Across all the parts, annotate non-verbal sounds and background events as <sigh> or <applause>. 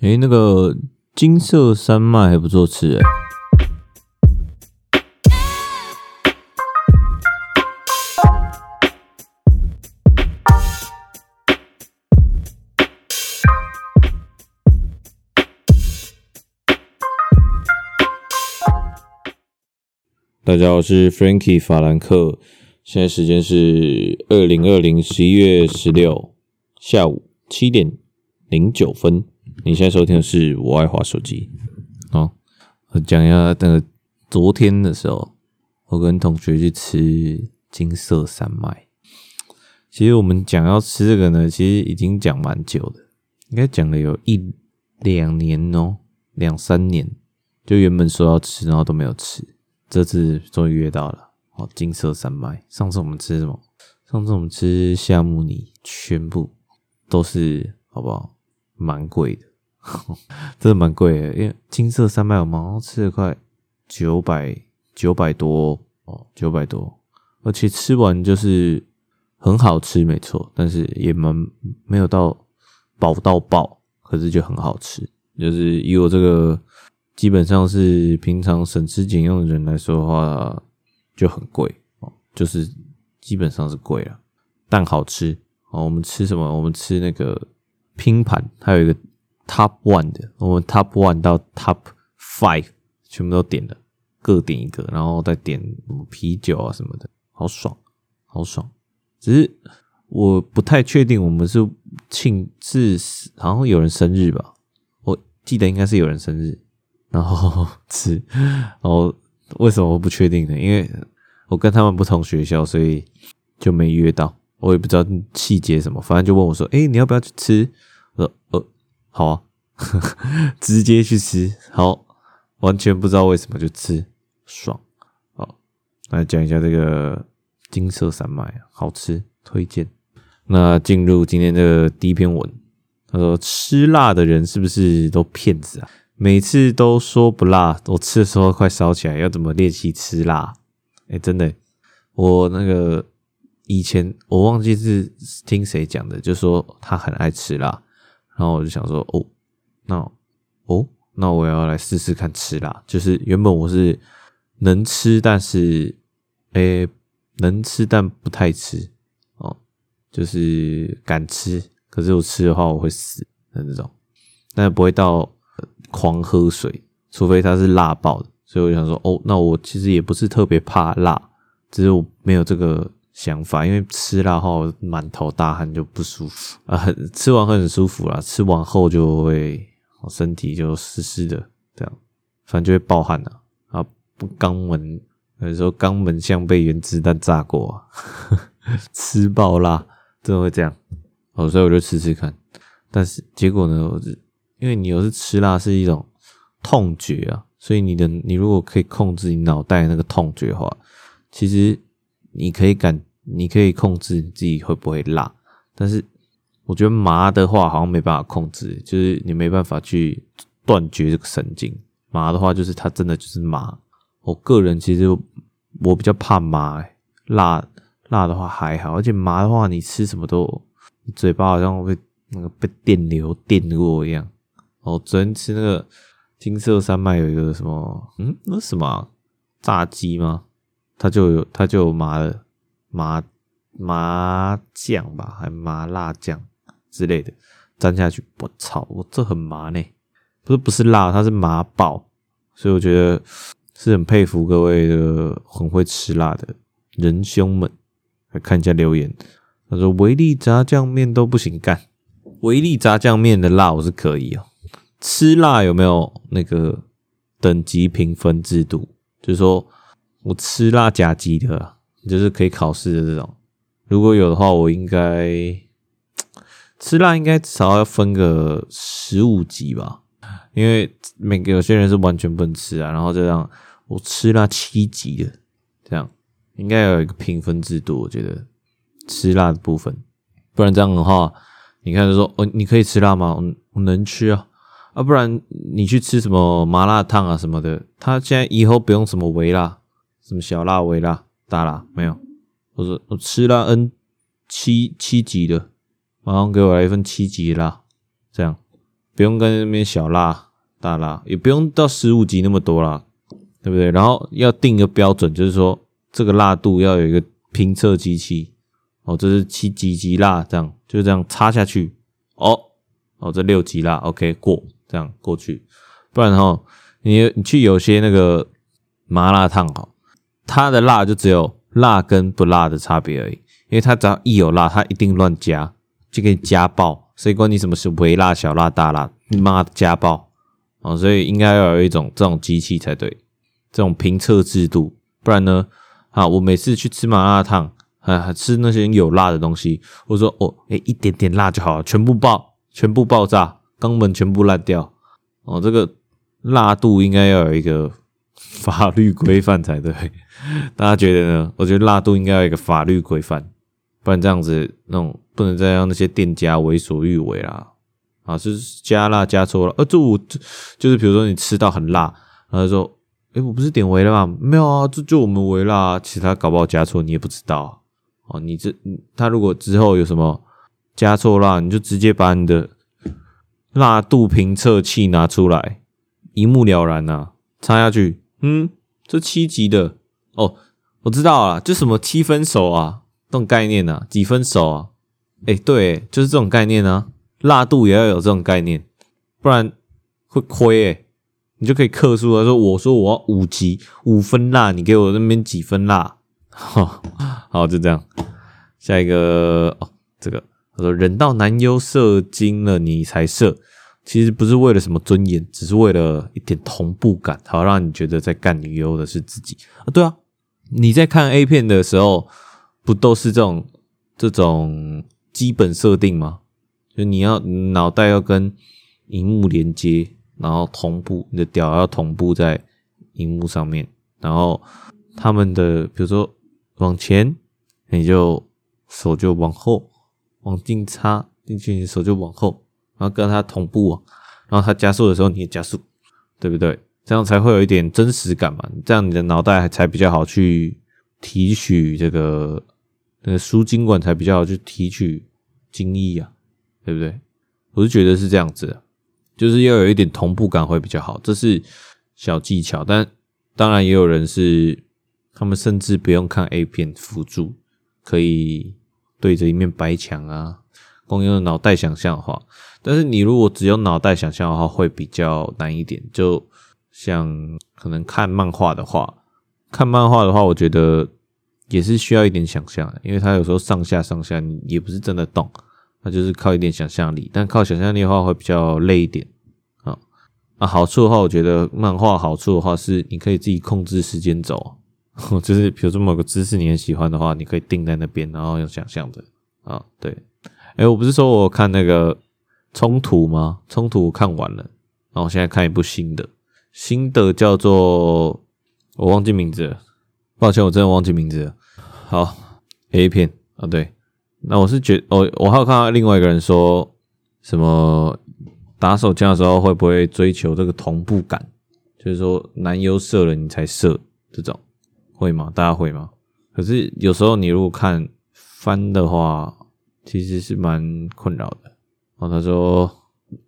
诶、那个金色山脉还不错吃诶。大家好，我是 Frankie 法兰克，现在时间是二零二零十一月十六下午七点零九分。你现在收听的是我爱滑手机。好，我讲一下那个昨天的时候，我跟同学去吃金色山脉。其实我们讲要吃这个呢，其实已经讲蛮久的，应该讲了有一两年哦，两三年，就原本说要吃，然后都没有吃。这次终于约到了，哦，金色山脉。上次我们吃什么？上次我们吃夏目尼，全部都是好不好？蛮贵的，<laughs> 真的蛮贵的。因为金色山脉我们吃了快九百九百多哦，九百多，而且吃完就是很好吃，没错，但是也蛮没有到饱到爆，可是就很好吃，就是以我这个。基本上是平常省吃俭用的人来说的话，就很贵哦，就是基本上是贵了，但好吃哦。我们吃什么？我们吃那个拼盘，还有一个 top one 的，我们 top one 到 top five 全部都点了，各点一个，然后再点什么啤酒啊什么的，好爽，好爽。只是我不太确定，我们是庆是好像有人生日吧？我记得应该是有人生日。然后 <laughs> 吃，然后为什么我不确定呢？因为我跟他们不同学校，所以就没约到。我也不知道细节什么，反正就问我说：“诶，你要不要去吃？”我说：“呃，好啊。<laughs> ”直接去吃，好，完全不知道为什么就吃，爽。好，来讲一下这个金色山脉，好吃，推荐。那进入今天的第一篇文，他说：“吃辣的人是不是都骗子啊？”每次都说不辣，我吃的时候快烧起来，要怎么练习吃辣？哎、真的，我那个以前我忘记是听谁讲的，就说他很爱吃辣，然后我就想说，哦，那哦，那我要来试试看吃辣。就是原本我是能吃，但是诶、能吃但不太吃哦，就是敢吃，可是我吃的话我会死的那种，但不会到。狂喝水，除非它是辣爆的，所以我想说，哦，那我其实也不是特别怕辣，只是我没有这个想法，因为吃辣后满头大汗就不舒服啊，很吃完会很舒服啦，吃完后就会身体就湿湿的，这样，反正就会爆汗了啊，不肛门有时候肛门像被原子弹炸过啊，<laughs> 吃爆辣真的会这样，哦，所以我就吃吃看，但是结果呢，因为你有时吃辣是一种痛觉啊，所以你的你如果可以控制你脑袋那个痛觉的话，其实你可以感，你可以控制自己会不会辣。但是我觉得麻的话好像没办法控制，就是你没办法去断绝这个神经。麻的话就是它真的就是麻。我个人其实我比较怕麻欸，辣辣的话还好，而且麻的话你吃什么都，嘴巴好像会被那个被电流电过一样。哦，昨天吃那个金色山脉有一个什么，嗯，那什么、炸鸡吗？他就有他就有麻麻麻酱吧，还麻辣酱之类的，蘸下去，我操，我这很麻呢，不是不是辣，它是麻爆，所以我觉得是很佩服各位的很会吃辣的仁兄们。来看一下留言，他说维力炸酱面都不行干，维力炸酱面的辣我是可以哦。吃辣有没有那个等级评分制度？就是说我吃辣甲级的，就是可以考试的这种。如果有的话，我应该吃辣应该至少要分个十五级吧，因为每个有些人是完全不能吃啊。然后这样我吃辣七级的，这样应该有一个评分制度。我觉得吃辣的部分，不然这样的话，你看就说哦，你可以吃辣吗？我我能吃啊。啊，不然你去吃什么麻辣烫啊什么的，他现在以后不用什么微辣，什么小辣、微辣、大辣，没有。我说我吃辣 N 七七级的，马上给我来一份七级的辣，这样不用跟那边小辣大辣，也不用到十五级那么多啦，对不对？然后要定一个标准，就是说这个辣度要有一个评测机器哦，这是七几级辣，这样就这样插下去哦哦，这六级辣，OK 过，这样过去，不然哈，你你去有些那个麻辣烫哈，它的辣就只有辣跟不辣的差别而已，因为它只要一有辣，它一定乱加，就给你加爆。所以管你什么是微辣、小辣、大辣，你妈的加爆哦！所以应该要有一种这种机器才对，这种评测制度，不然呢，啊，我每次去吃麻辣烫，啊，吃那些有辣的东西，我说哦，诶，一点点辣就好了，全部爆，全部爆炸，肛门全部烂掉哦！这个辣度应该要有一个法律规范才对，<laughs> 大家觉得呢？我觉得辣度应该有一个法律规范。不然这样子，那种不能再让那些店家为所欲为啦！啊，就是加辣加错了，呃，这我就是比如说你吃到很辣，然后说，诶、我不是点微辣吗？没有啊，这就我们微辣，其他搞不好加错你也不知道。哦，你这他如果之后有什么加错辣，你就直接把你的辣度评测器拿出来，一目了然呐、插下去，嗯，这七级的，哦，我知道了，这什么七分熟啊？这种概念啊，几分熟啊？哎、对，就是这种概念啊。辣度也要有这种概念，不然会亏哎。你就可以克数啊，说我说我要五级五分辣，你给我那边几分辣？<laughs> 好，好，就这样。下一个哦，这个他说忍到男优射精了你才射，其实不是为了什么尊严，只是为了一点同步感，好让你觉得在干女优的是自己啊。对啊，你在看 A 片的时候。不都是这种这种基本设定吗？就你要脑袋要跟荧幕连接，然后同步，你的屌要同步在荧幕上面，然后他们的比如说往前，你就手就往后往进插进去，你手就往后，然后跟它同步，然后它加速的时候你也加速，对不对？这样才会有一点真实感嘛，这样你的脑袋才比较好去提取这个。那个输精管才比较好去提取精液啊，对不对？我是觉得是这样子，就是要有一点同步感会比较好，这是小技巧。但当然也有人是，他们甚至不用看 A 片辅助，可以对着一面白墙啊，光用脑袋想象的话。但是你如果只有脑袋想象的话，会比较难一点。就像可能看漫画的话，看漫画的话，我觉得。也是需要一点想象，因为它有时候上下上下你也不是真的动，它就是靠一点想象力。但靠想象力的话会比较累一点啊！好处的话，我觉得漫画好处的话是你可以自己控制时间走，<laughs> 就是比如说某个姿势你很喜欢的话，你可以定在那边，然后用想象的啊。对，哎，我不是说我看那个冲突吗？冲突看完了，然后我现在看一部新的，新的叫做我忘记名字了。抱歉，我真的忘记名字了。好，A 片啊，对，那我是觉得，我我还有看到另外一个人说什么打手枪的时候会不会追求这个同步感？就是说男优射了你才射这种，会吗？大家会吗？可是有时候你如果看翻的话，其实是蛮困扰的。他说，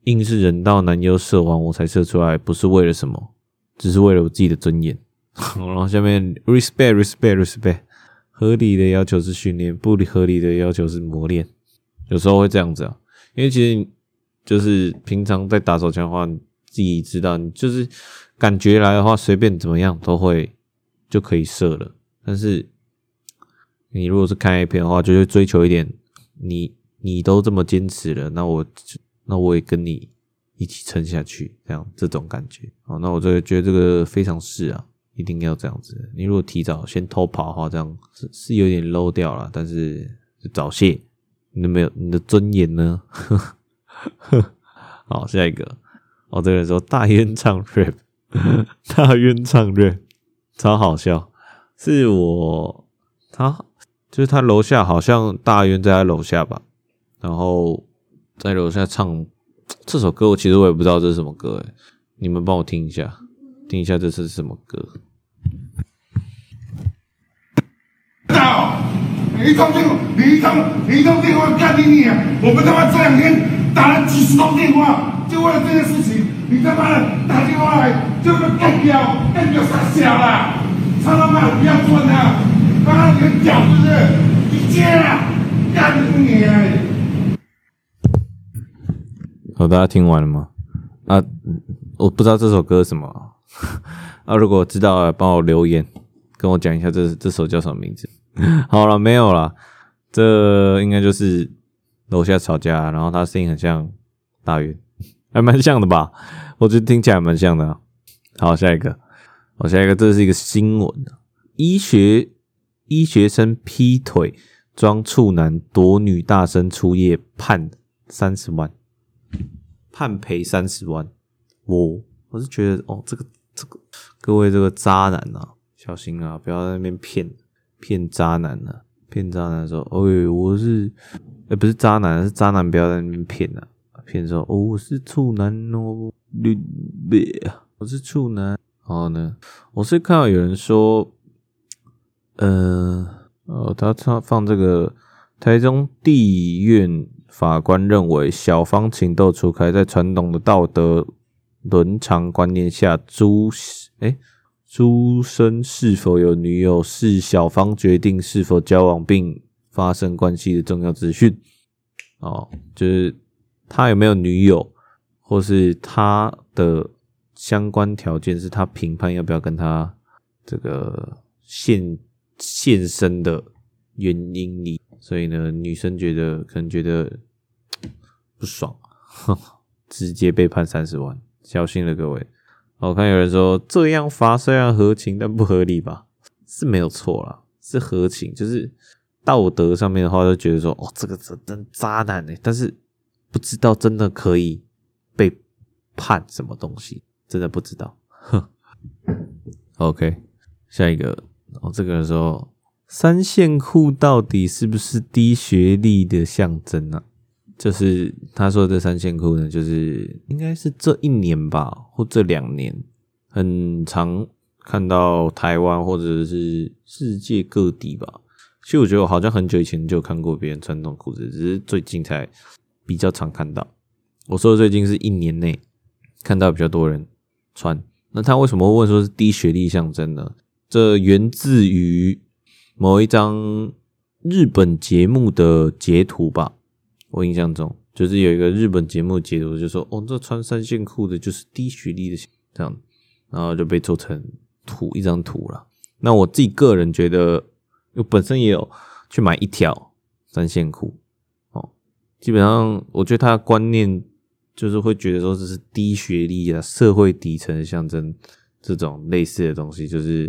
硬是忍到男优射完我才射出来，不是为了什么，只是为了我自己的尊严。<laughs> 然后下面 respect respect respect，合理的要求是训练，不合理的要求是磨练。有时候会这样子啊，因为其实就是平常在打手枪的话，你自己知道，你就是感觉来的话，随便怎么样都会就可以射了。但是你如果是看 A 片的话，就会追求一点，你你都这么坚持了，那我那我也跟你一起撑下去，这样这种感觉。好，那我这个觉得这个非常是啊。一定要这样子。你如果提早先偷跑的话，这样是是有点 low 掉了。但是早泄，你都没有你的尊严呢？<laughs> 好，下一个。哦，这个人说大渊唱 rap，<laughs> 大渊唱 rap，超好笑。是我他就是他楼下好像大渊在他楼下吧，然后在楼下唱这首歌。我其实我也不知道这是什么歌，诶，你们帮我听一下，听一下这是什么歌。你一通电话你一通，你一通电话干你你啊！我们他妈这两天打了几十通电话，就为了这件事情，你他妈的打电话来就是干掉，干掉傻小了，操他妈不要赚啊！妈的，你个屌是不是？你接啊，干你！好，大家听完了吗？啊，我不知道这首歌什么 <laughs> 啊，如果知道，帮我留言，跟我讲一下这这首叫什么名字。<laughs> 好了，没有了，这应该就是楼下吵架，然后他声音很像大元，还蛮像的吧？我觉得听起来蛮像的。好，下一个，好，下一个，这是一个新闻，医学医学生劈腿装处男夺女大生初夜判三十万，判赔三十万。我我是觉得哦，这个这个各位这个渣男啊，小心啊，不要在那边骗。骗渣男呢、啊？骗渣男说：“哦、我是……哎、不是渣男，是渣男，不要在那边骗啊！骗说哦，我是处男哦，别别，我是处男。然后呢，我是看到有人说，呃，哦，他他放这个台中地院法官认为，小芳情窦初开，在传统的道德伦常观念下，朱哎。”朱生是否有女友，是小芳决定是否交往并发生关系的重要资讯。哦，就是他有没有女友，或是他的相关条件，是他评判要不要跟他这个现现身的原因里。所以呢，女生觉得可能觉得不爽，<laughs> 直接被判三十万，小心了各位。我看有人说这样罚虽然合情，但不合理吧？是没有错啦，是合情，就是道德上面的话，就觉得说哦，这个真真渣男呢，但是不知道真的可以被判什么东西，真的不知道。<laughs> 哼。OK，下一个哦，这个人说三线裤到底是不是低学历的象征呢？就是他说的这三线裤呢，就是应该是这一年吧，或这两年，很常看到台湾或者是世界各地吧。其实我觉得我好像很久以前就看过别人穿这种裤子，只是最近才比较常看到。我说的最近是一年内看到比较多人穿。那他为什么会问说是低学历象征呢？这源自于某一张日本节目的截图吧。我印象中就是有一个日本节目截图，就说：“哦，这穿三线裤的就是低学历的这样，然后就被做成图一张图了。”那我自己个人觉得，我本身也有去买一条三线裤哦。基本上，我觉得他的观念就是会觉得说这是低学历啊、社会底层的象征，这种类似的东西，就是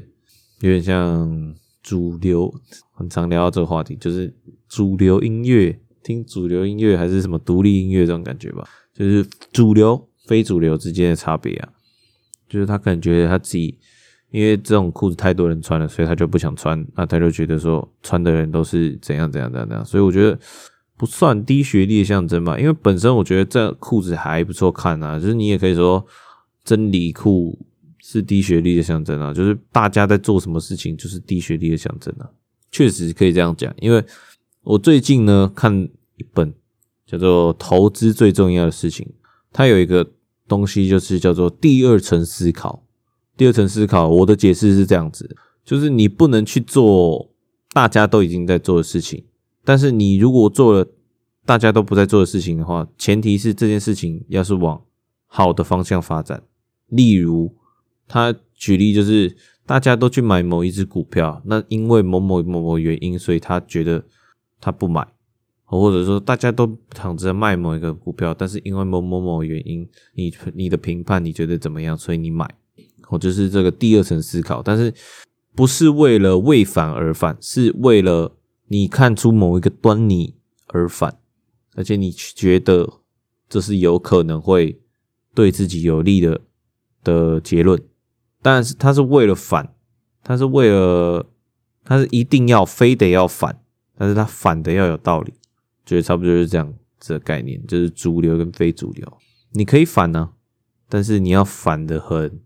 有点像主流。很常聊到这个话题，就是主流音乐。听主流音乐还是什么独立音乐这种感觉吧，就是主流非主流之间的差别啊。就是他可能觉得他自己，因为这种裤子太多人穿了，所以他就不想穿。那他就觉得说，穿的人都是怎样怎样怎样怎样。所以我觉得不算低学历的象征吧，因为本身我觉得这裤子还不错看啊。就是你也可以说真理裤是低学历的象征啊，就是大家在做什么事情就是低学历的象征啊。确实可以这样讲，因为我最近呢看。一本叫做《投资最重要的事情》，它有一个东西就是叫做第二层思考。第二层思考，我的解释是这样子：就是你不能去做大家都已经在做的事情，但是你如果做了大家都不在做的事情的话，前提是这件事情要是往好的方向发展。例如，他举例就是大家都去买某一只股票，那因为某某某某原因，所以他觉得他不买。或者说大家都躺着卖某一个股票，但是因为某某某原因，你你的评判你觉得怎么样，所以你买，或就是这个第二层思考，但是不是为了为反而反，是为了你看出某一个端倪而反，而且你觉得这是有可能会对自己有利的的结论，但是他是为了反，他是为了他是一定要非得要反，但是他反的要有道理。觉得差不多就是这样子的概念，就是主流跟非主流，你可以反呢、但是你要反的很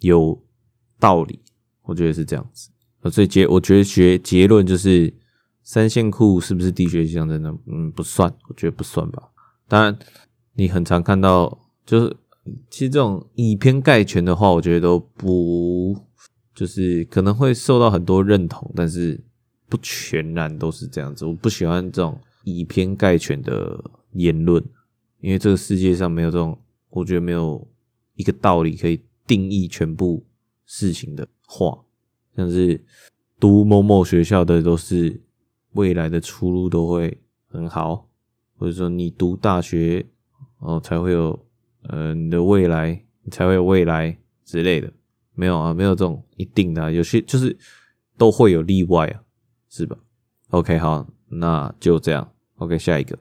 有道理，我觉得是这样子。所以结，我觉得结结论就是三线裤是不是低学历象征呢？嗯，不算，我觉得不算吧。当然，你很常看到就是其实这种以偏概全的话，我觉得都不就是可能会受到很多认同，但是不全然都是这样子。我不喜欢这种以偏概全的言论，因为这个世界上没有这种，我觉得没有一个道理可以定义全部事情的话，像是读某某学校的都是未来的出路都会很好，或者说你读大学哦才会有。呃，你的未来你才会有未来之类的，没有啊，没有这种一定的，有些就是都会有例外啊，是吧？OK，好，那就这样。OK，下一个，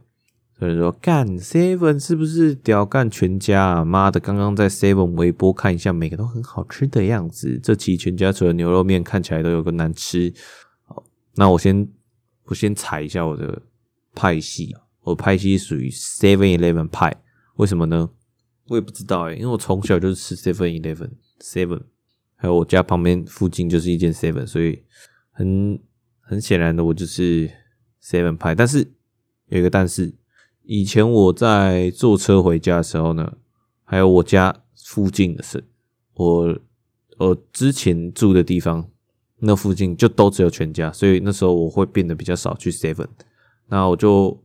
所以说干 Seven 是不是屌干全家啊？妈的，刚刚在 Seven 微波看一下，每个都很好吃的样子。这期全家除了牛肉面看起来都有个难吃。好，那我先我先踩一下我的派系，我派系属于 Seven Eleven 派，为什么呢？我也不知道诶，因为我从小就是吃 Seven Eleven Seven，还有我家旁边附近就是一间 Seven，所以很很显然的我就是 Seven 派。但是有一个但是，以前我在坐车回家的时候呢，还有我家附近的是我我之前住的地方，那附近就都只有全家，所以那时候我会变得比较少去 Seven。那我就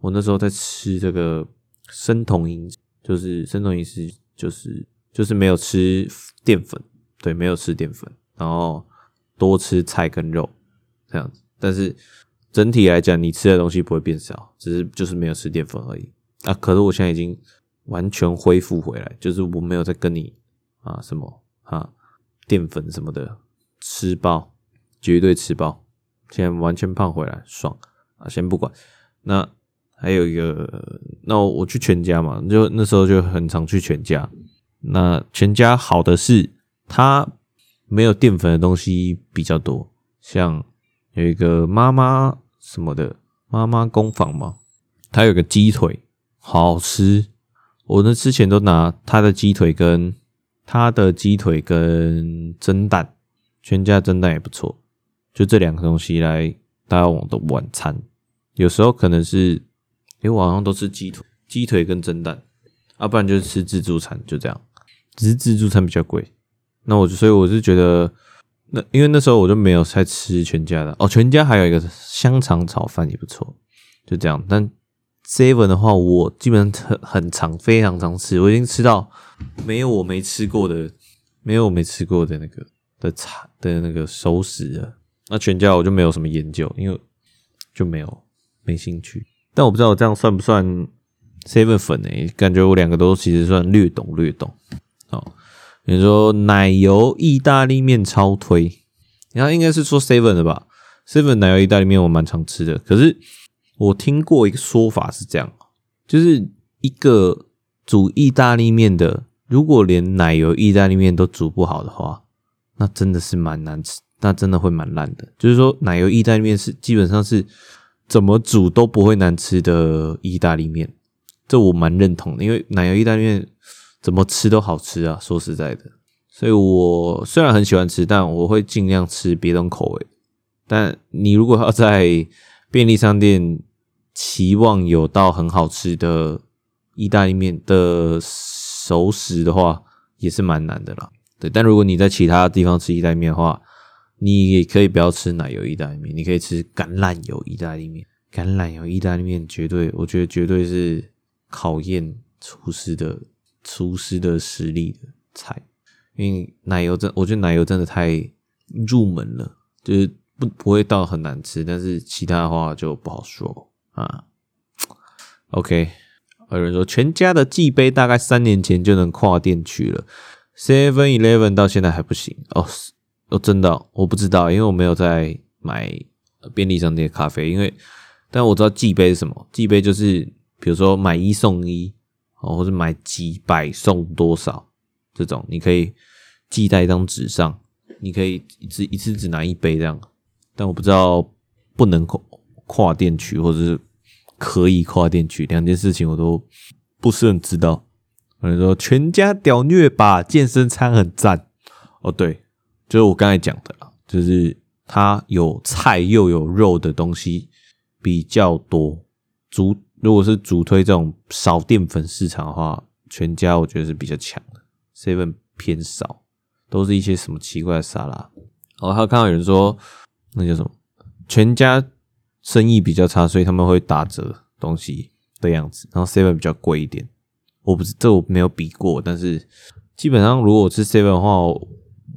我那时候在吃这个生酮饮。就是生酮饮食，就是就是没有吃淀粉，对，没有吃淀粉，然后多吃菜跟肉这样子。但是整体来讲，你吃的东西不会变少，只是就是没有吃淀粉而已啊。可是我现在已经完全恢复回来，就是我没有再跟你啊什么啊淀粉什么的吃爆，绝对吃爆，现在完全胖回来，爽啊！先不管那。还有一个，那我去全家嘛，就那时候就很常去全家。那全家好的是，它没有淀粉的东西比较多，像有一个妈妈什么的妈妈工坊嘛，它有个鸡腿好吃，我那之前都拿它的鸡腿跟它的鸡腿跟蒸蛋，全家蒸蛋也不错，就这两个东西来当我的晚餐，有时候可能是。因为我好像都吃鸡腿、鸡腿跟蒸蛋，啊、不然就是吃自助餐，就这样。只是自助餐比较贵，那我就所以我是觉得，那因为那时候我就没有在吃全家的哦。全家还有一个香肠炒饭也不错，就这样。但 Seven 的话，我基本上很很常、非常常吃，我已经吃到没有我没吃过的，没有我没吃过的那个的菜的那个熟食了。那全家我就没有什么研究，因为就没有没兴趣。但我不知道我这样算不算 seven 粉诶？感觉我两个都其实算略懂略懂。好，你说奶油意大利面超推，然后应该是说 seven 的吧？seven 奶油意大利面我蛮常吃的，可是我听过一个说法是这样，就是一个煮意大利面的，如果连奶油意大利面都煮不好的话，那真的是蛮难吃，那真的会蛮烂的。就是说奶油意大利面是基本上是。怎么煮都不会难吃的意大利面，这我蛮认同的。因为奶油意大利面怎么吃都好吃啊，说实在的。所以我虽然很喜欢吃，但我会尽量吃别种口味。但你如果要在便利商店期望有到很好吃的意大利面的熟食的话，也是蛮难的啦。对，但如果你在其他地方吃意大利面的话，你也可以不要吃奶油意大利面，你可以吃橄榄油意大利面。橄榄油意大利面绝对，我觉得绝对是考验厨师的厨师的实力的菜。因为奶油真，我觉得奶油真的太入门了，就是不不会到很难吃，但是其他的话就不好说啊。OK，有人说全家的寄杯大概三年前就能跨店去了，Seven Eleven 到现在还不行哦。哦，真的，我不知道，因为我没有在买便利商店的咖啡，因为，但我知道寄杯是什么，寄杯就是比如说买一送一，哦，或者买几百送多少这种，你可以寄在一张纸上，你可以一次一次只拿一杯这样，但我不知道不能跨跨店取，或者是可以跨店取，两件事情我都不是很知道。有人说全家屌虐吧，健身餐很赞，哦对。就是我刚才讲的啦，就是它有菜又有肉的东西比较多。主如果是主推这种少淀粉市场的话，全家我觉得是比较强的，seven 偏少，都是一些什么奇怪的沙拉。我还有看到有人说，那叫什么？全家生意比较差，所以他们会打折东西的样子。然后 seven 比较贵一点，我不是这我没有比过，但是基本上如果我吃 seven 的话，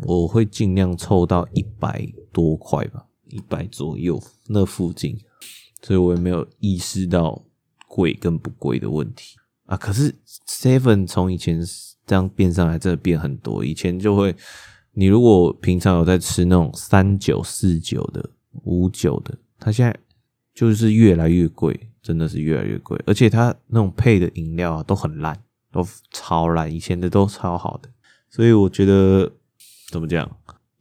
我会尽量凑到一百多块吧，一百左右那附近，所以我也没有意识到贵跟不贵的问题。啊，可是 seven 从以前这样变上来，真的变很多。以前就会，你如果平常有在吃那种三九四九的、五九的，它现在就是越来越贵，真的是越来越贵。而且它那种配的饮料啊，都很烂，都超烂。以前的都超好的，所以我觉得怎么讲，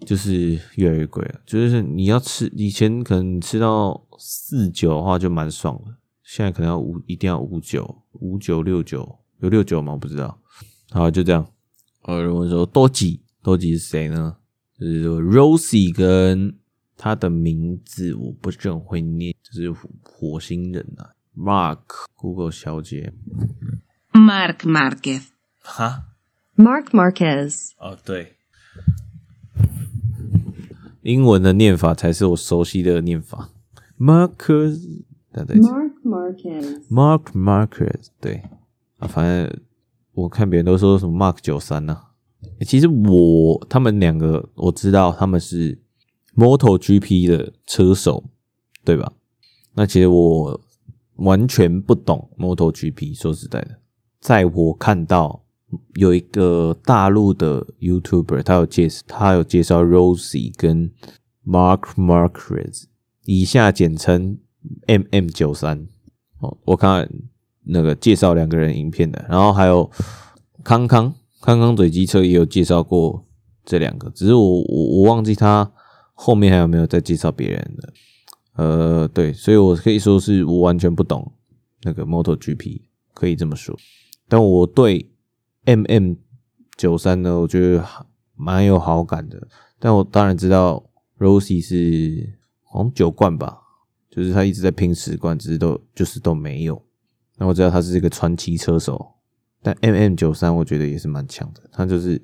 就是越来越贵了。就是你要吃，以前可能吃到四九的话就蛮爽了。现在可能要五，一定要五九、五九、六九，有六九吗？我不知道。好，就这样。有人问说多吉，多吉是谁呢？就是说 Rosie 跟他的名字我不是很会念，就是火星人啊。Mark，Google 小姐。Mark Marquez。哈？Mark Marquez。哦，对。英文的念法才是我熟悉的念法。Marcus。Mark Marquez，Mark Marcus，对啊，反正我看别人都说什么 Mark 九三呢。其实我他们两个我知道他们是 MotoGP 的车手，对吧？那其实我完全不懂 MotoGP。说实在的，在我看到有一个大陆的 YouTuber，他有介，他有介绍 Rosie 跟 Mark Marquez，以下简称。M M 九三哦，我看那个介绍两个人影片的，然后还有康康康康嘴机车也有介绍过这两个，只是我我我忘记他后面还有没有再介绍别人的。呃，对，所以我可以说是我完全不懂那个 MotoGP，可以这么说。但我对 M M 九三呢，我觉得蛮有好感的。但我当然知道 Rosie 是好像九冠吧。就是他一直在拼十冠，只是都就是都没有。那我知道他是一个传奇车手，但 M M 九三我觉得也是蛮强的，他就是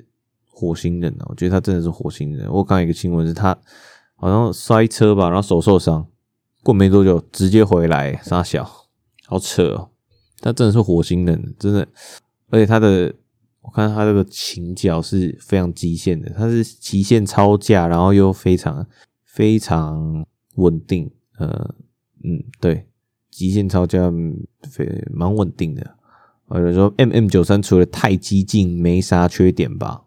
火星人啊！我觉得他真的是火星人。我看一个新闻是他好像摔车吧，然后手受伤，过没多久直接回来，杀小，好扯哦！他真的是火星人，真的。而且他的，我看他这个倾角是非常极限的，他是极限超驾，然后又非常非常稳定。呃，嗯，对，极限超驾非蛮稳定的。有人说 M M 九三除了太激进，没啥缺点吧？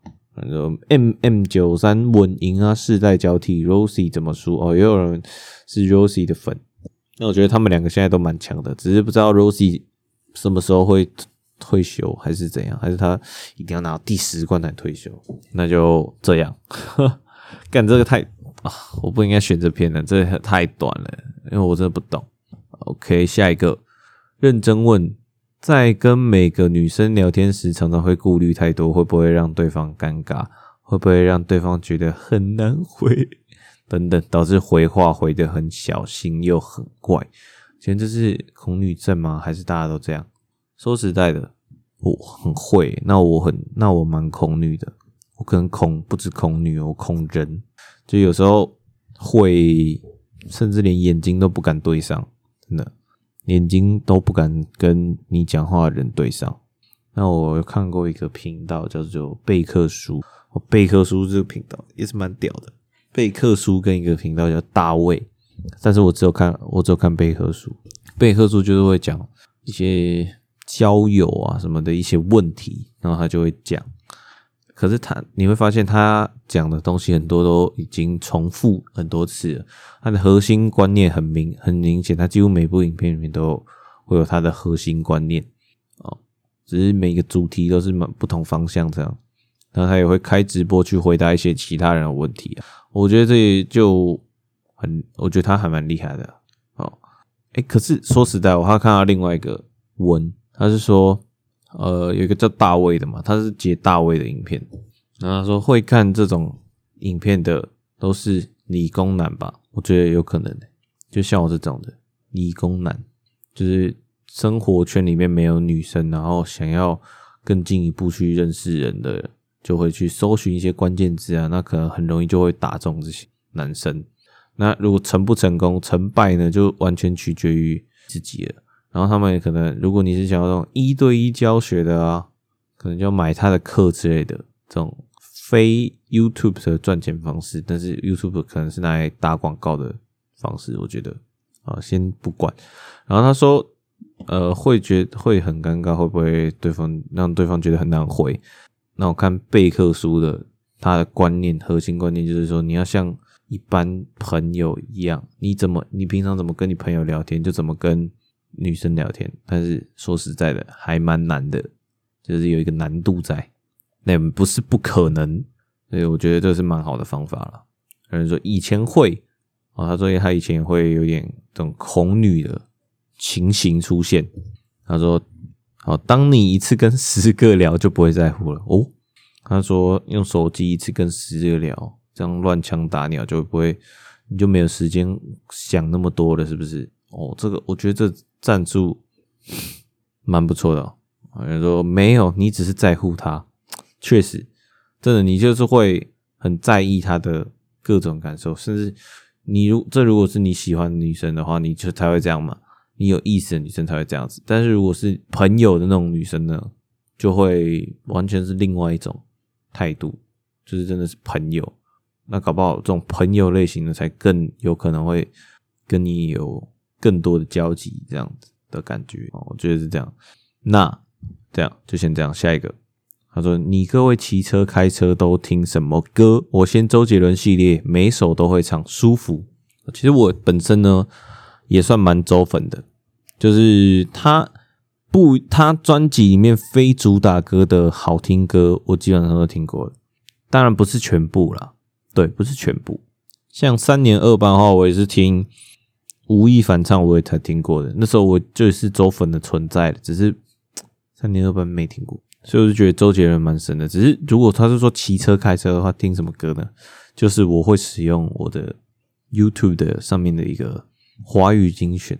说 M M 九三稳赢啊，世代交替，Rosie 怎么输？哦，也有人是 Rosie 的粉。那我觉得他们两个现在都蛮强的，只是不知道 Rosie 什么时候会退休，还是怎样？还是他一定要拿到第十冠才退休？那就这样，<laughs> 干这个太。啊，我不应该选这篇的，这太短了，因为我真的不懂。OK，下一个，认真问，在跟每个女生聊天时，常常会顾虑太多，会不会让对方尴尬？会不会让对方觉得很难回？等等，导致回话回得很小心又很怪。其实这是恐女症吗？还是大家都这样？说实在的，我很会，那我很，那我蛮恐女的。我可能恐不止恐女，我恐人。就有时候会，甚至连眼睛都不敢对上，真的，眼睛都不敢跟你讲话的人对上。那我看过一个频道叫做贝克书，贝克书这个频道也是蛮屌的。贝克书跟一个频道叫大卫，但是我只有看，我只有看贝克书。贝克书就是会讲一些交友啊什么的一些问题，然后他就会讲。可是他，你会发现他讲的东西很多都已经重复很多次了。他的核心观念很明很明显，他几乎每部影片里面都会有他的核心观念哦。只是每个主题都是蛮不同方向这样。然后他也会开直播去回答一些其他人的问题啊。我觉得这就很，我觉得他还蛮厉害的哦。哎，可是说实在，我还看到另外一个文，他是说。呃，有一个叫大卫的嘛，他是接大卫的影片，然后他说会看这种影片的都是理工男吧？我觉得有可能，就像我这种的理工男，就是生活圈里面没有女生，然后想要更进一步去认识人的，就会去搜寻一些关键字啊，那可能很容易就会打中这些男生。那如果成不成功、成败呢，就完全取决于自己了。然后他们也可能，如果你是想要这种一对一教学的啊，可能就要买他的课之类的这种非 YouTube 的赚钱方式。但是 YouTube 可能是拿来打广告的方式，我觉得啊，先不管。然后他说，呃，会觉得会很尴尬，会不会对方让对方觉得很难回？那我看贝克书的他的观念，核心观念就是说，你要像一般朋友一样，你怎么你平常怎么跟你朋友聊天，就怎么跟。女生聊天，但是说实在的，还蛮难的，就是有一个难度在，那不是不可能，所以我觉得这是蛮好的方法了。有人说以前会，哦，他说他以前会有点这种恐女的情形出现。他说，好，当你一次跟十个聊就不会在乎了哦。他说用手机一次跟十个聊，这样乱枪打鸟就不会，你就没有时间想那么多了，是不是？哦，这个我觉得这。赞助蛮不错的哦，有人说没有，你只是在乎他，确实，真的，你就是会很在意他的各种感受，甚至你如这如果是你喜欢的女生的话，你就才会这样嘛，你有意思的女生才会这样子，但是如果是朋友的那种女生呢，就会完全是另外一种态度，就是真的是朋友，那搞不好这种朋友类型的才更有可能会跟你有。更多的交集，这样子的感觉，我觉得是这样。那这样就先这样，下一个，他说：“你各位骑车开车都听什么歌？我先周杰伦系列，每首都会唱，舒服。其实我本身呢也算蛮周粉的，就是他不，他专辑里面非主打歌的好听歌，我基本上都听过了。当然不是全部啦，对，不是全部。像三年二班的话，我也是听。”吴亦凡唱我也才听过的，那时候我就是周粉的存在，只是 <tsk> 三年二班没听过，所以我就觉得周杰伦蛮神的。只是如果他是说骑车开车的话，听什么歌呢？就是我会使用我的 YouTube 的上面的一个华语精选，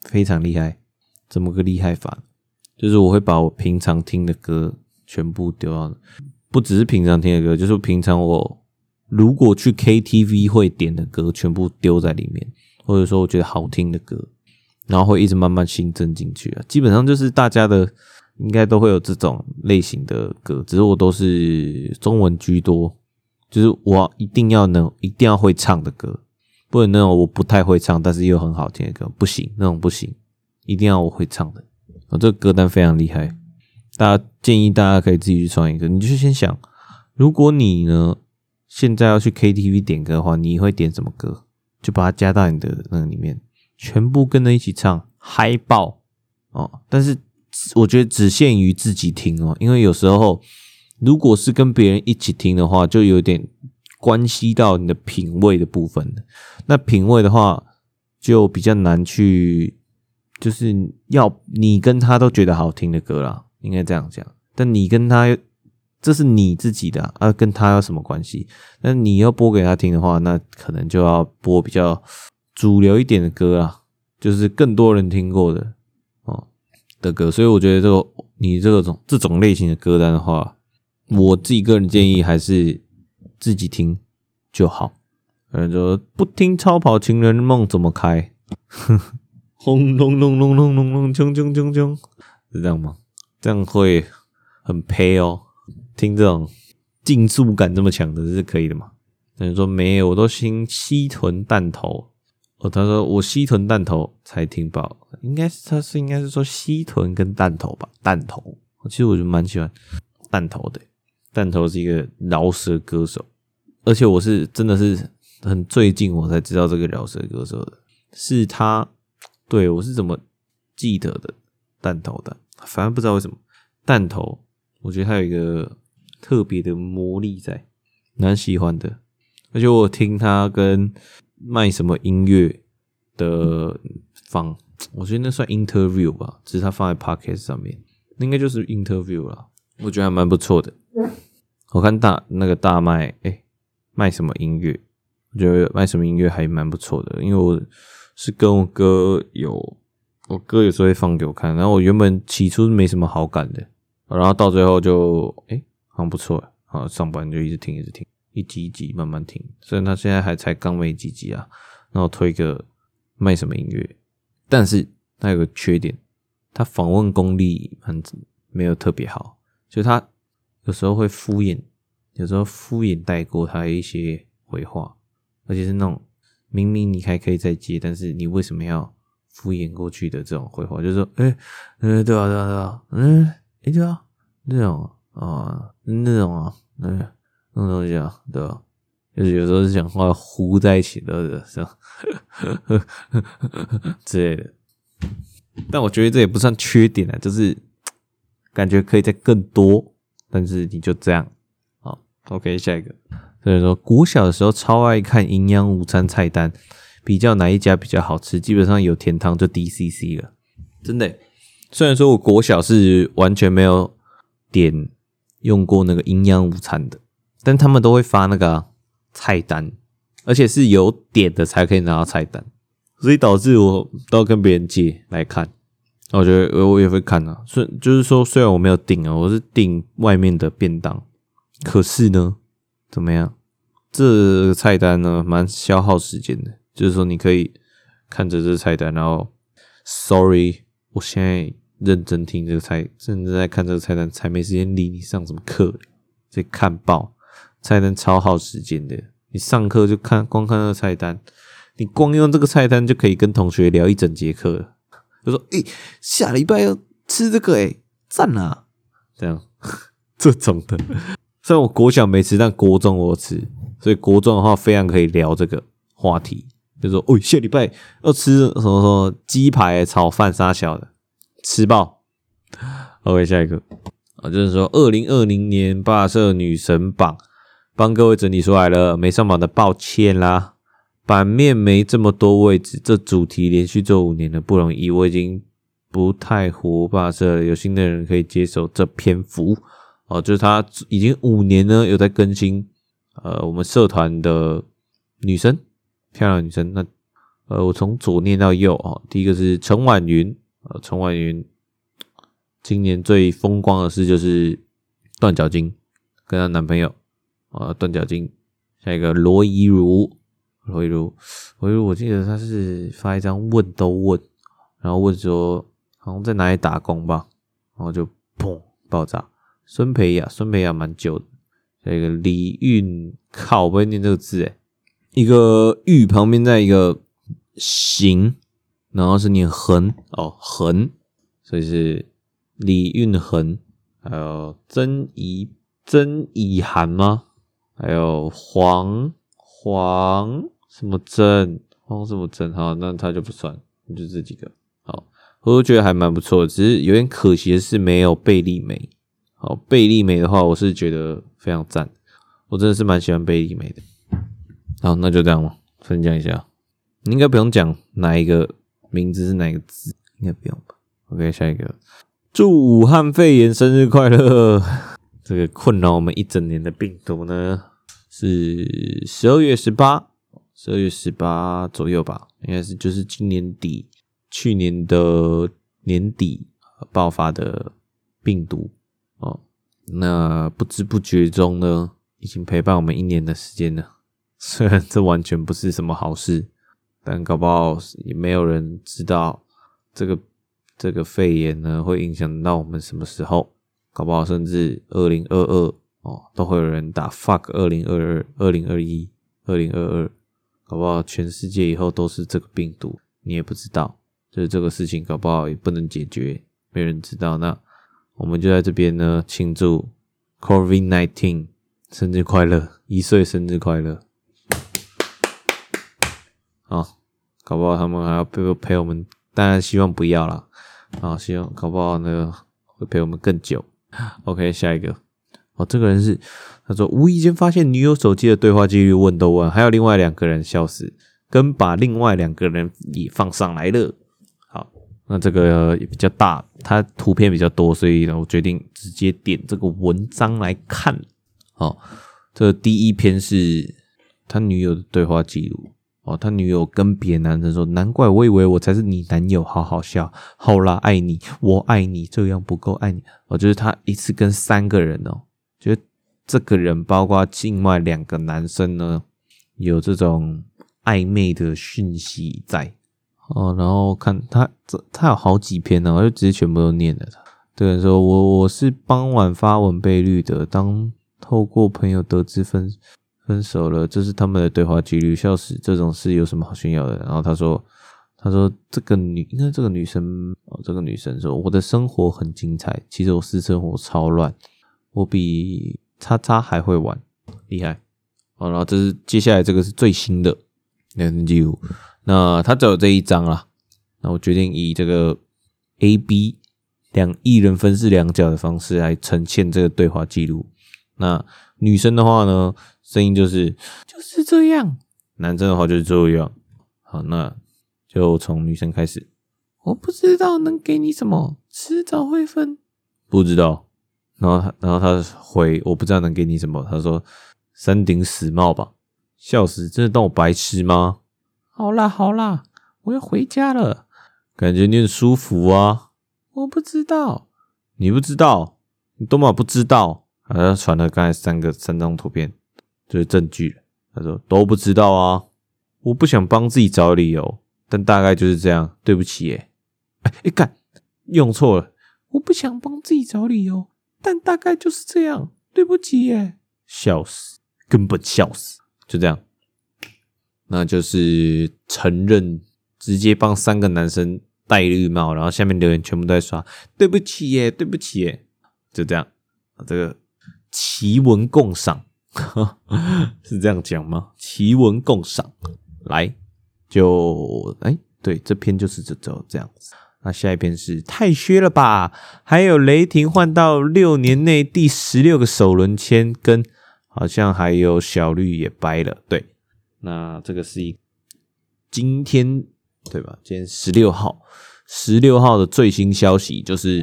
非常厉害。怎么个厉害法？就是我会把我平常听的歌全部丢到，不只是平常听的歌，就是平常我如果去 KTV 会点的歌，全部丢在里面。或者说我觉得好听的歌，然后会一直慢慢新增进去啊。基本上就是大家的应该都会有这种类型的歌，只是我都是中文居多，就是我一定要能一定要会唱的歌，不能那种我不太会唱但是又很好听的歌，不行，那种不行，一定要我会唱的。我这个歌单非常厉害，大家建议大家可以自己去创一个。你就先想，如果你呢现在要去 KTV 点歌的话，你会点什么歌？就把它加到你的那个里面，全部跟着一起唱，嗨爆哦！但是我觉得只限于自己听哦，因为有时候如果是跟别人一起听的话，就有点关系到你的品味的部分。那品味的话，就比较难去，就是要你跟他都觉得好听的歌啦，应该这样讲。但你跟他。这是你自己的啊，啊，跟他有什么关系？那你要播给他听的话，那可能就要播比较主流一点的歌啊，就是更多人听过的哦的歌。所以我觉得这个你这个种这种类型的歌单的话，我自己个人建议还是自己听就好。有人说不听超跑情人梦怎么开？轰隆隆隆隆隆隆，冲冲冲冲，是这样吗？这样会很配哦。听这种竞速感这么强的，是可以的吗？有人说没有，我都听西屯弹头。哦，他说我西屯弹头才听爆，应该是他是应该是说西屯跟弹头吧？弹头，其实我就蛮喜欢弹头的。弹头是一个饶舌歌手，而且我是真的是很最近我才知道这个饶舌歌手的，是他。对，我是怎么记得的弹头的？反正不知道为什么弹头，我觉得他有一个。特别的魔力在，蛮喜欢的。而且我听他跟卖什么音乐的放，我觉得那算 interview 吧，只是他放在 podcast 上面，那应该就是 interview 了。我觉得还蛮不错的。我看大那个大麦，哎、欸，卖什么音乐？我觉得卖什么音乐还蛮不错的，因为我是跟我哥有，我哥有时候会放给我看，然后我原本起初是没什么好感的。然后到最后就哎、像不错啊，上班就一直听，一直听，一集一集慢慢听。虽然他现在还才刚没几集啊，然后推个卖什么音乐，但是他有个缺点，他访问功力很没有特别好，就他有时候会敷衍，有时候敷衍带过他一些回话，而且是那种。明明你还可以再接，但是你为什么要敷衍过去的这种回话？就是说，哎、欸，嗯，对啊，对啊，对啊，嗯，哎、对啊，那种啊，那种啊，嗯，那种东西啊，对吧？就是有时候是讲话糊在一起的，是吧？<laughs> 之类的。但我觉得这也不算缺点啊，就是感觉可以再更多，但是你就这样。好，OK，下一个。所以说，国小的时候超爱看营养午餐菜单，比较哪一家比较好吃，基本上有甜汤就 DCC 了。真的，虽然说我国小是完全没有点用过那个营养午餐的，但他们都会发那个菜单，而且是有点的才可以拿到菜单，所以导致我都要跟别人借来看。我觉得我也会看啊，虽就是说，虽然我没有订啊，我是订外面的便当，可是呢。怎么样？这菜单呢，蛮消耗时间的。就是说，你可以看着这菜单，然后，sorry，我现在认真听这个菜，认真在看这个菜单，才没时间理你上什么课。在看报，菜单超耗时间的。你上课就看，光看那个菜单，你光用这个菜单就可以跟同学聊一整节课了。就说，诶，下礼拜要吃这个，诶，赞啊！这样，这种的。虽然我国小没吃，但国中我吃，所以国中的话非常可以聊这个话题。就说，哦，下礼拜要吃什么什么鸡排、炒饭啥小的，吃爆。OK，下一个啊，就是说二零二零年霸社女神榜帮各位整理出来了，没上榜的抱歉啦。版面没这么多位置，这主题连续做五年了不容易，我已经不太活霸社，有新的人可以接手这篇幅。哦，就是他已经五年呢，有在更新。呃，我们社团的女生，漂亮女生。那呃，我从左念到右啊，第一个是陈婉云。呃，陈婉云今年最风光的事就是断脚筋，跟她男朋友啊断脚筋。下一个罗怡如，罗怡如，罗怡如，我记得她是发一张问都问，然后问说好像在哪里打工吧，然后就砰爆炸。孙培雅，孙培雅蛮久的。这个李运靠，我不会念这个字诶，一个玉旁边在一个行，然后是念恒哦恒，所以是李运恒。还有曾怡曾怡涵吗？还有黄黄什么珍黄什么珍？好，那他就不算，就这几个。好，我都觉得还蛮不错的，只是有点可惜的是没有贝利美。好，贝利美的话，我是觉得非常赞，我真的是蛮喜欢贝利美的。好，那就这样吧，分享一下。你应该不用讲哪一个名字是哪个字，应该不用吧？OK，下一个，祝武汉肺炎生日快乐。<laughs> 这个困扰我们一整年的病毒呢，是十二月十八，十二月十八左右吧，应该是就是今年底，去年的年底爆发的病毒。哦，那不知不觉中呢，已经陪伴我们一年的时间了。<laughs> 虽然这完全不是什么好事，但搞不好也没有人知道这个这个肺炎呢会影响到我们什么时候。搞不好甚至二零二二哦，都会有人打 fuck 二零二二、二零二一、二零二二。搞不好全世界以后都是这个病毒，你也不知道。就是这个事情，搞不好也不能解决，没人知道。那。我们就在这边呢，庆祝 COVID-19 生日快乐，一岁生日快乐！啊，搞不好他们还要陪陪我们，当然希望不要啦。啊，希望搞不好那个会陪我们更久。OK，下一个哦，这个人是他说无意间发现女友手机的对话记录，问都问，还有另外两个人笑死，跟把另外两个人也放上来了。好那这个也比较大，它图片比较多，所以呢，我决定直接点这个文章来看。好，这第一篇是他女友的对话记录，哦，他女友跟别的男生说：“难怪我以为我才是你男友，好好笑。”好啦，爱你，我爱你，这样不够爱你。哦，就是他一次跟三个人哦，就是这个人包括境外两个男生呢，有这种暧昧的讯息在哦。然后看他这，他有好几篇呢，我就直接全部都念了。他这个人说：“我我是傍晚发文被绿的，当透过朋友得知分。”分手了，这是他们的对话记录。笑死，这种事有什么好炫耀的？然后他说：“他说这个女，应该这个女生哦，这个女生说我的生活很精彩，其实我私生活超乱，我比叉叉还会玩，厉害。”好，然后这是接下来这个是最新的聊天记录。那他只有这一张啦，那我决定以这个 A、B 两一人分饰两角的方式来呈现这个对话记录。那女生的话呢？声音就是就是这样，男生的话就是这样。好，那就从女生开始。我不知道能给你什么，迟早会分。不知道。然后他，然后他回，我不知道能给你什么。他说三顶死帽吧，笑死，真的当我白痴吗？好啦好啦，我要回家了，感觉你很舒服啊。我不知道，你不知道，你多么不知道。好像传了刚才三个三张图片。就是证据。他说都不知道啊，我不想帮自己找理由，但大概就是这样。对不起，耶。哎哎，干，用错了。我不想帮自己找理由，但大概就是这样。对不起，耶。笑死，根本笑死。就这样，那就是承认，直接帮三个男生戴绿帽，然后下面留言全部都在刷对不起耶，对不起耶，就这样。这个奇闻共赏。<laughs> 是这样讲吗？奇闻共赏，来就哎、对，这篇就是这这这样子。那下一篇是太削了吧？还有雷霆换到六年内第十六个首轮签，跟好像还有小绿也掰了。对，那这个是一今天对吧？今天十六号，十六号的最新消息就是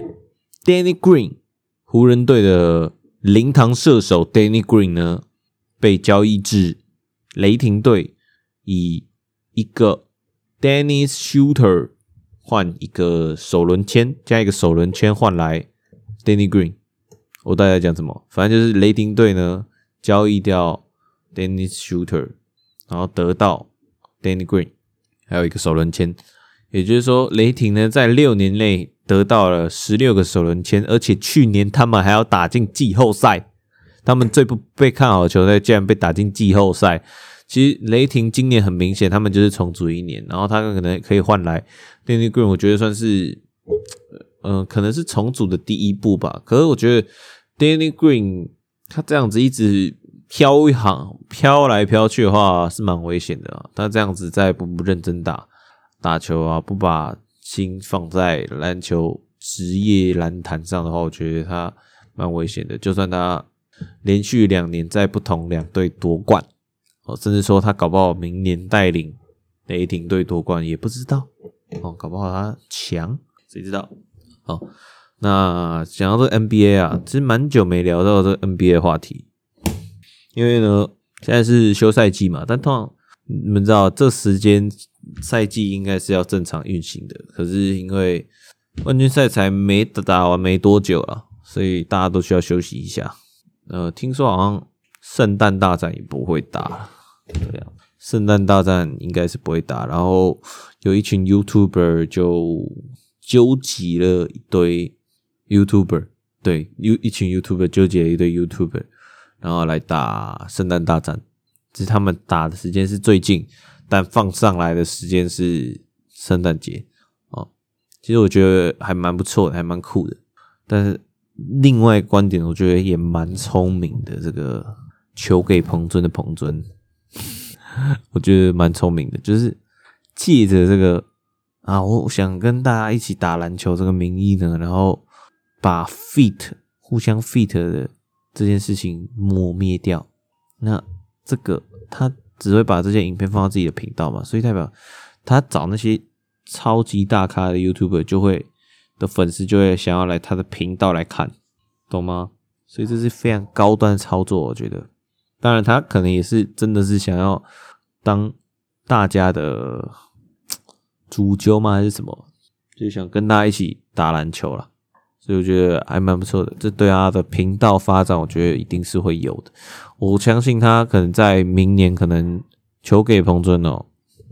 Danny Green 湖人队的。灵堂射手 Danny Green 呢，被交易至雷霆队，以一个 Dennis Shooter 换一个首轮签，加一个首轮签换来 Danny Green。我大概讲什么？反正就是雷霆队呢交易掉 Dennis Shooter，然后得到 Danny Green，还有一个首轮签。也就是说，雷霆呢在六年内。得到了十六个首轮签，而且去年他们还要打进季后赛，他们最不被看好球队竟然被打进季后赛。其实雷霆今年很明显，他们就是重组一年，然后他们可能可以换来 Danny Green，我觉得算是，嗯、可能是重组的第一步吧。可是我觉得 Danny Green 他这样子一直飘一行飘来飘去的话是蛮危险的啊。他这样子再不不认真打打球啊，不把。心放在篮球职业篮坛上的话，我觉得他蛮危险的。就算他连续两年在不同两队夺冠，哦，甚至说他搞不好明年带领雷霆队夺冠，也不知道哦，搞不好他强，谁知道？好，那讲到这个 NBA 啊，其实蛮久没聊到这个 NBA 话题，因为呢，现在是休赛季嘛，但通常你们知道这时间。赛季应该是要正常运行的，可是因为冠军赛才没打完没多久啊，所以大家都需要休息一下。呃，听说好像圣诞大战也不会打，这样圣诞大战应该是不会打。然后有一群 YouTuber 就纠集了一堆 YouTuber，对，有一群 YouTuber 纠集了一堆 YouTuber，然后来打圣诞大战，只是他们打的时间是最近。但放上来的时间是圣诞节哦，其实我觉得还蛮不错的，还蛮酷的。但是另外观点，我觉得也蛮聪明的。这个球给彭尊的彭尊，<laughs> 我觉得蛮聪明的，就是借着这个啊，我想跟大家一起打篮球这个名义呢，然后把 fit 互相 fit 的这件事情抹灭掉。那这个他。只会把这些影片放到自己的频道嘛，所以代表他找那些超级大咖的 YouTuber 就会的粉丝就会想要来他的频道来看，懂吗？所以这是非常高端操作，我觉得。当然，他可能也是真的是想要当大家的主揪吗？还是什么？就想跟大家一起打篮球了，所以我觉得还蛮不错的。这对他的频道发展，我觉得一定是会有的。我相信他可能在明年，可能球给彭尊哦，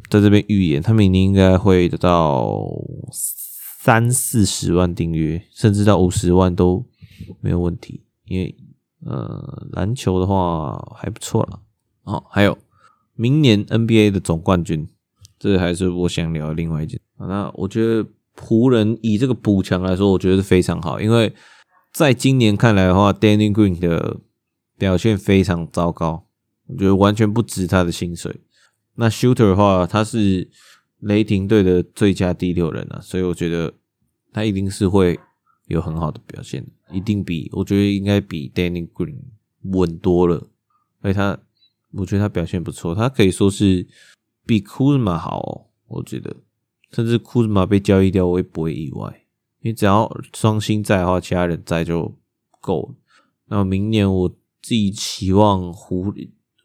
在这边预言，他明年应该会得到三四十万订阅，甚至到五十万都没有问题。因为呃，篮球的话还不错了。哦，还有明年 NBA 的总冠军，这还是我想聊另外一件。那我觉得。湖人以这个补强来说，我觉得是非常好，因为在今年看来的话，Danny Green 的表现非常糟糕，我觉得完全不值他的薪水。那 Shooter 的话，他是雷霆队的最佳第六人啊，所以我觉得他一定是会有很好的表现，一定比我觉得应该比 Danny Green 稳多了。而且他，我觉得他表现不错，他可以说是比 Kuzma 好哦，我觉得。甚至库兹马被交易掉，我也不会意外，因为只要双星在的话，其他人在就够了。那么明年我自己期望湖，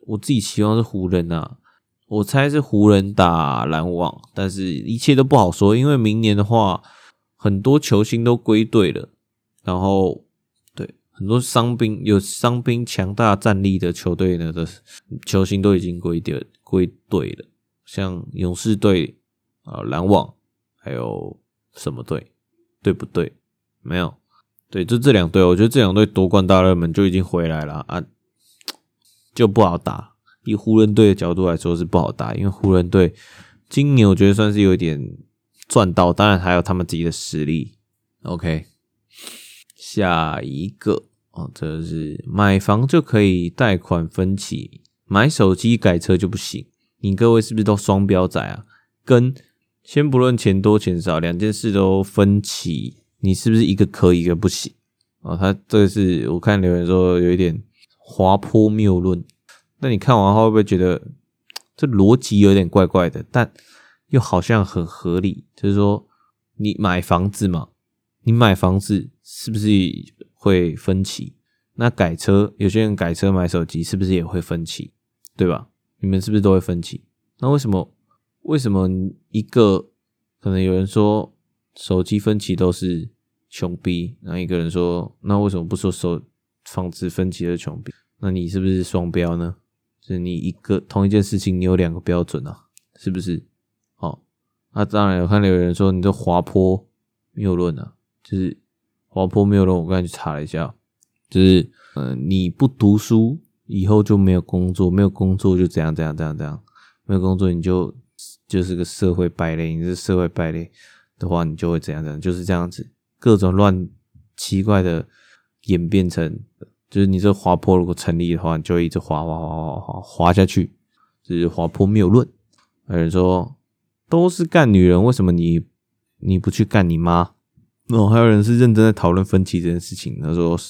我自己期望是湖人啊，我猜是湖人打篮网，但是一切都不好说，因为明年的话，很多球星都归队了，然后对很多伤兵有伤兵强大战力的球队呢的球星都已经归队归队了，像勇士队。啊，篮网还有什么队？对不对？没有，对，就这两队。我觉得这两队夺冠大热门就已经回来了啊，就不好打。以湖人队的角度来说是不好打，因为湖人队今年我觉得算是有点赚到，当然还有他们自己的实力。OK，下一个哦，这是买房就可以贷款分期，买手机改车就不行。你各位是不是都双标仔啊？跟先不论钱多钱少，两件事都分期，你是不是一个可以一个不行啊？他这个是我看留言说有一点滑坡谬论，那你看完后会不会觉得这逻辑有点怪怪的？但又好像很合理，就是说你买房子嘛，你买房子是不是会分期？那改车，有些人改车买手机是不是也会分期？对吧？你们是不是都会分期？那为什么？为什么一个可能有人说手机分期都是穷逼，然后一个人说，那为什么不说手房子分期的穷逼？那你是不是双标呢？是你一个同一件事情，你有两个标准啊，是不是？好，那当然有看到有人说你这滑坡谬论啊，就是滑坡谬论。我刚才去查了一下，就是呃，你不读书以后就没有工作，没有工作就怎样怎样怎样怎样，没有工作你就。就是个社会败类，你是社会败类的话，你就会怎样怎样，就是这样子，各种乱奇怪的演变成，就是你这滑坡如果成立的话，你就一直滑滑滑滑滑滑下去，就是滑坡谬论。有人说都是干女人，为什么你你不去干你妈？哦，还有人是认真在讨论分期这件事情。他说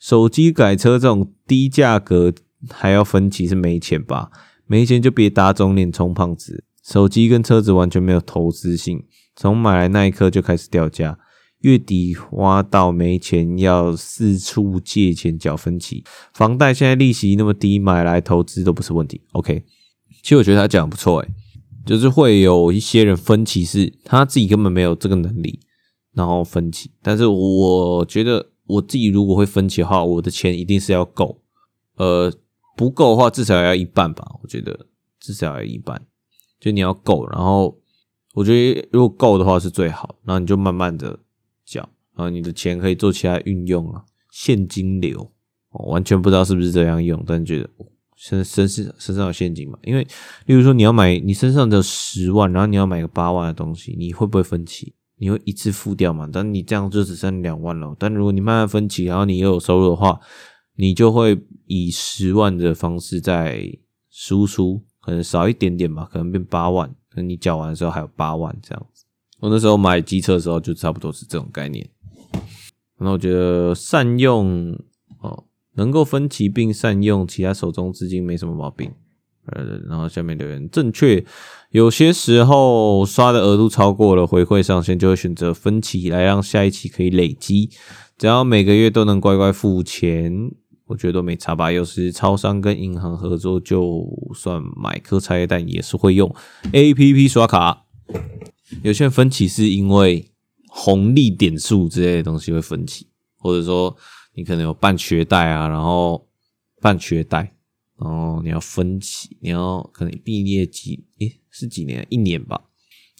手机改车这种低价格还要分期是没钱吧？没钱就别打肿脸充胖子。手机跟车子完全没有投资性，从买来那一刻就开始掉价，月底花到没钱，要四处借钱缴分期。房贷现在利息那么低，买来投资都不是问题。OK，其实我觉得他讲的不错，诶，就是会有一些人分期是他自己根本没有这个能力，然后分期。但是我觉得我自己如果会分期的话，我的钱一定是要够，呃，不够的话至少要一半吧。我觉得至少要一半。就你要够，然后我觉得如果够的话是最好，然后你就慢慢的缴，然后你的钱可以做其他运用啊，现金流，我完全不知道是不是这样用，但觉得身身身身上有现金嘛？因为例如说你要买，你身上只有十万，然后你要买个八万的东西，你会不会分期？你会一次付掉嘛？但你这样就只剩两万了。但如果你慢慢分期，然后你又有收入的话，你就会以十万的方式在输出。可能少一点点吧，可能变八万。可能你缴完的时候还有八万这样子。我那时候买机车的时候就差不多是这种概念。然后我觉得善用哦，能够分期并善用其他手中资金没什么毛病。呃，然后下面留言正确，有些时候刷的额度超过了回馈上限，就会选择分期来让下一期可以累积。只要每个月都能乖乖付钱。我觉得都没差吧。有时超商跟银行合作，就算买颗茶叶蛋也是会用 APP 刷卡。有些人分期是因为红利点数之类的东西会分期，或者说你可能有办学贷啊，然后办学贷，然后你要分期，你要可能毕业几诶是几年？一年吧。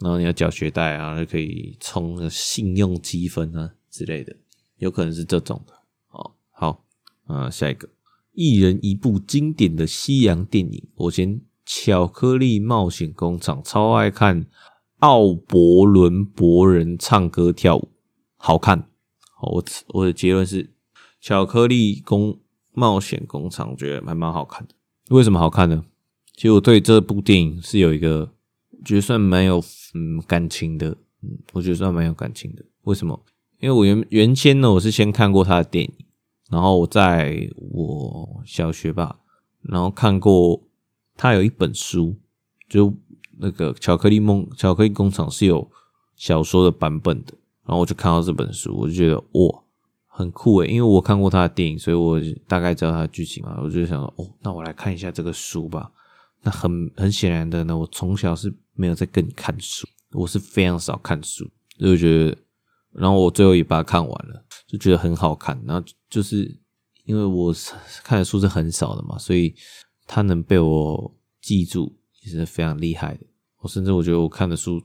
然后你要缴学贷啊，就可以充信用积分啊之类的，有可能是这种的。好，好，啊，下一个，一人一部经典的西洋电影，我先《巧克力冒险工厂》，超爱看奥伯伦伯人唱歌跳舞，好看。我我的结论是，《巧克力工冒险工厂》我觉得还蛮好看的。为什么好看呢？其实我对这部电影是有一个。觉得算蛮有嗯感情的，嗯，我觉得算蛮有感情的。为什么？因为我原原先呢，我是先看过他的电影，然后我在我小学吧，然后看过他有一本书，就那个巧克力梦巧克力工厂是有小说的版本的，然后我就看到这本书，我就觉得哇，很酷诶，因为我看过他的电影，所以我大概知道他的剧情嘛，我就想说哦，那我来看一下这个书吧。那很很显然的呢，我从小是没有在跟你看书，我是非常少看书，就觉得，然后我最后也把看完了，就觉得很好看。然后就是因为我看的书是很少的嘛，所以它能被我记住也是非常厉害的。我甚至我觉得我看的书，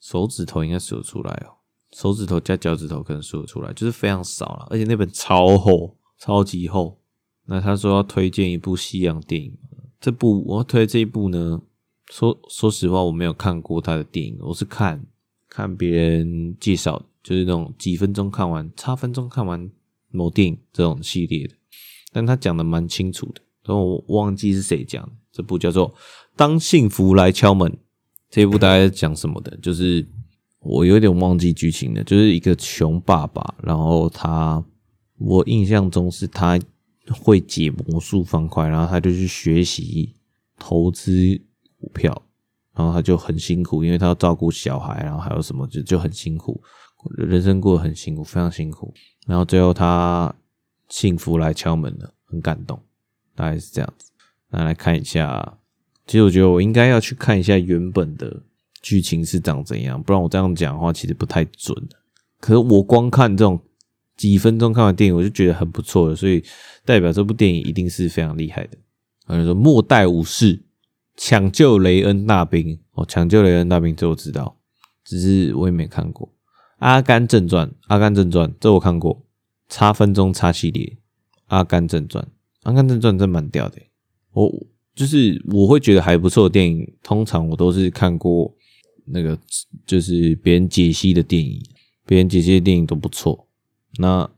手指头应该数得出来哦，手指头加脚趾头可能数得出来，就是非常少了。而且那本超厚，超级厚。那他说要推荐一部西洋电影。这部我要推这一部呢，说说实话，我没有看过他的电影，我是看看别人介绍的，就是那种几分钟看完，差分钟看完某电影这种系列的。但他讲的蛮清楚的，但我忘记是谁讲的。这部叫做《当幸福来敲门》，这一部大概讲什么的？就是我有点忘记剧情了，就是一个穷爸爸，然后他，我印象中是他。会解魔术方块，然后他就去学习投资股票，然后他就很辛苦，因为他要照顾小孩，然后还有什么就就很辛苦，人生过得很辛苦，非常辛苦。然后最后他幸福来敲门了，很感动，大概是这样子。那来看一下，其实我觉得我应该要去看一下原本的剧情是长怎样，不然我这样讲的话其实不太准。可是我光看这种。几分钟看完电影，我就觉得很不错了，所以代表这部电影一定是非常厉害的。有人说末代武士抢救雷恩大兵哦，抢救雷恩大兵这我知道，只是我也没看过。阿甘正传，阿甘正传这我看过，差分钟差系列，阿甘正传，阿甘正传真蛮屌的。我就是我会觉得还不错的电影，通常我都是看过那个就是别人解析的电影，别人解析的电影都不错。那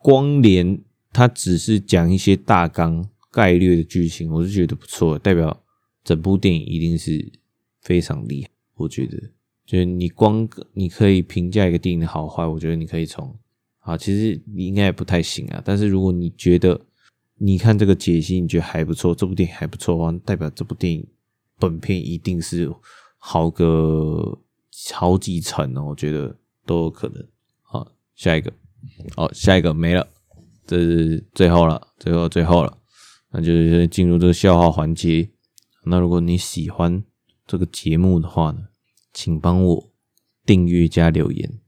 光连他只是讲一些大纲概略的剧情，我就觉得不错，代表整部电影一定是非常厉害。我觉得，就是你光你可以评价一个电影的好坏，我觉得你可以从啊，其实你应该也不太行啊。但是如果你觉得你看这个解析，你觉得还不错，这部电影还不错的话，代表这部电影本片一定是好个好几层哦，我觉得都有可能。好，下一个。好，下一个没了，这是最后了，最后最后了，那就是进入这个笑话环节。那如果你喜欢这个节目的话呢，请帮我订阅加留言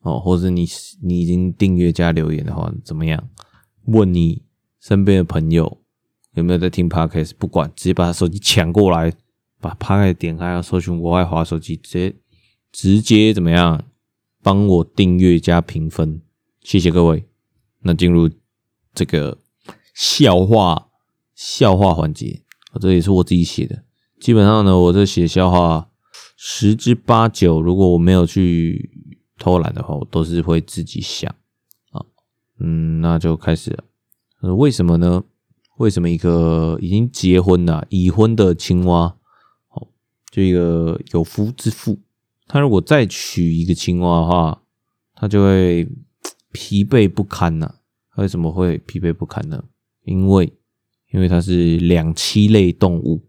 哦，或者你你已经订阅加留言的话，怎么样？问你身边的朋友有没有在听 Podcast，不管，直接把他手机抢过来，把 Podcast 点开，要搜寻我爱华手机，直接直接怎么样？帮我订阅加评分。谢谢各位，那进入这个笑话笑话环节，这也是我自己写的。基本上呢，我这写笑话十之八九，如果我没有去偷懒的话，我都是会自己想啊。嗯，那就开始了。为什么呢？为什么一个已经结婚了、已婚的青蛙，哦，就一个有夫之妇，他如果再娶一个青蛙的话，他就会。疲惫不堪呐、啊？为什么会疲惫不堪呢？因为，因为它是两栖类动物，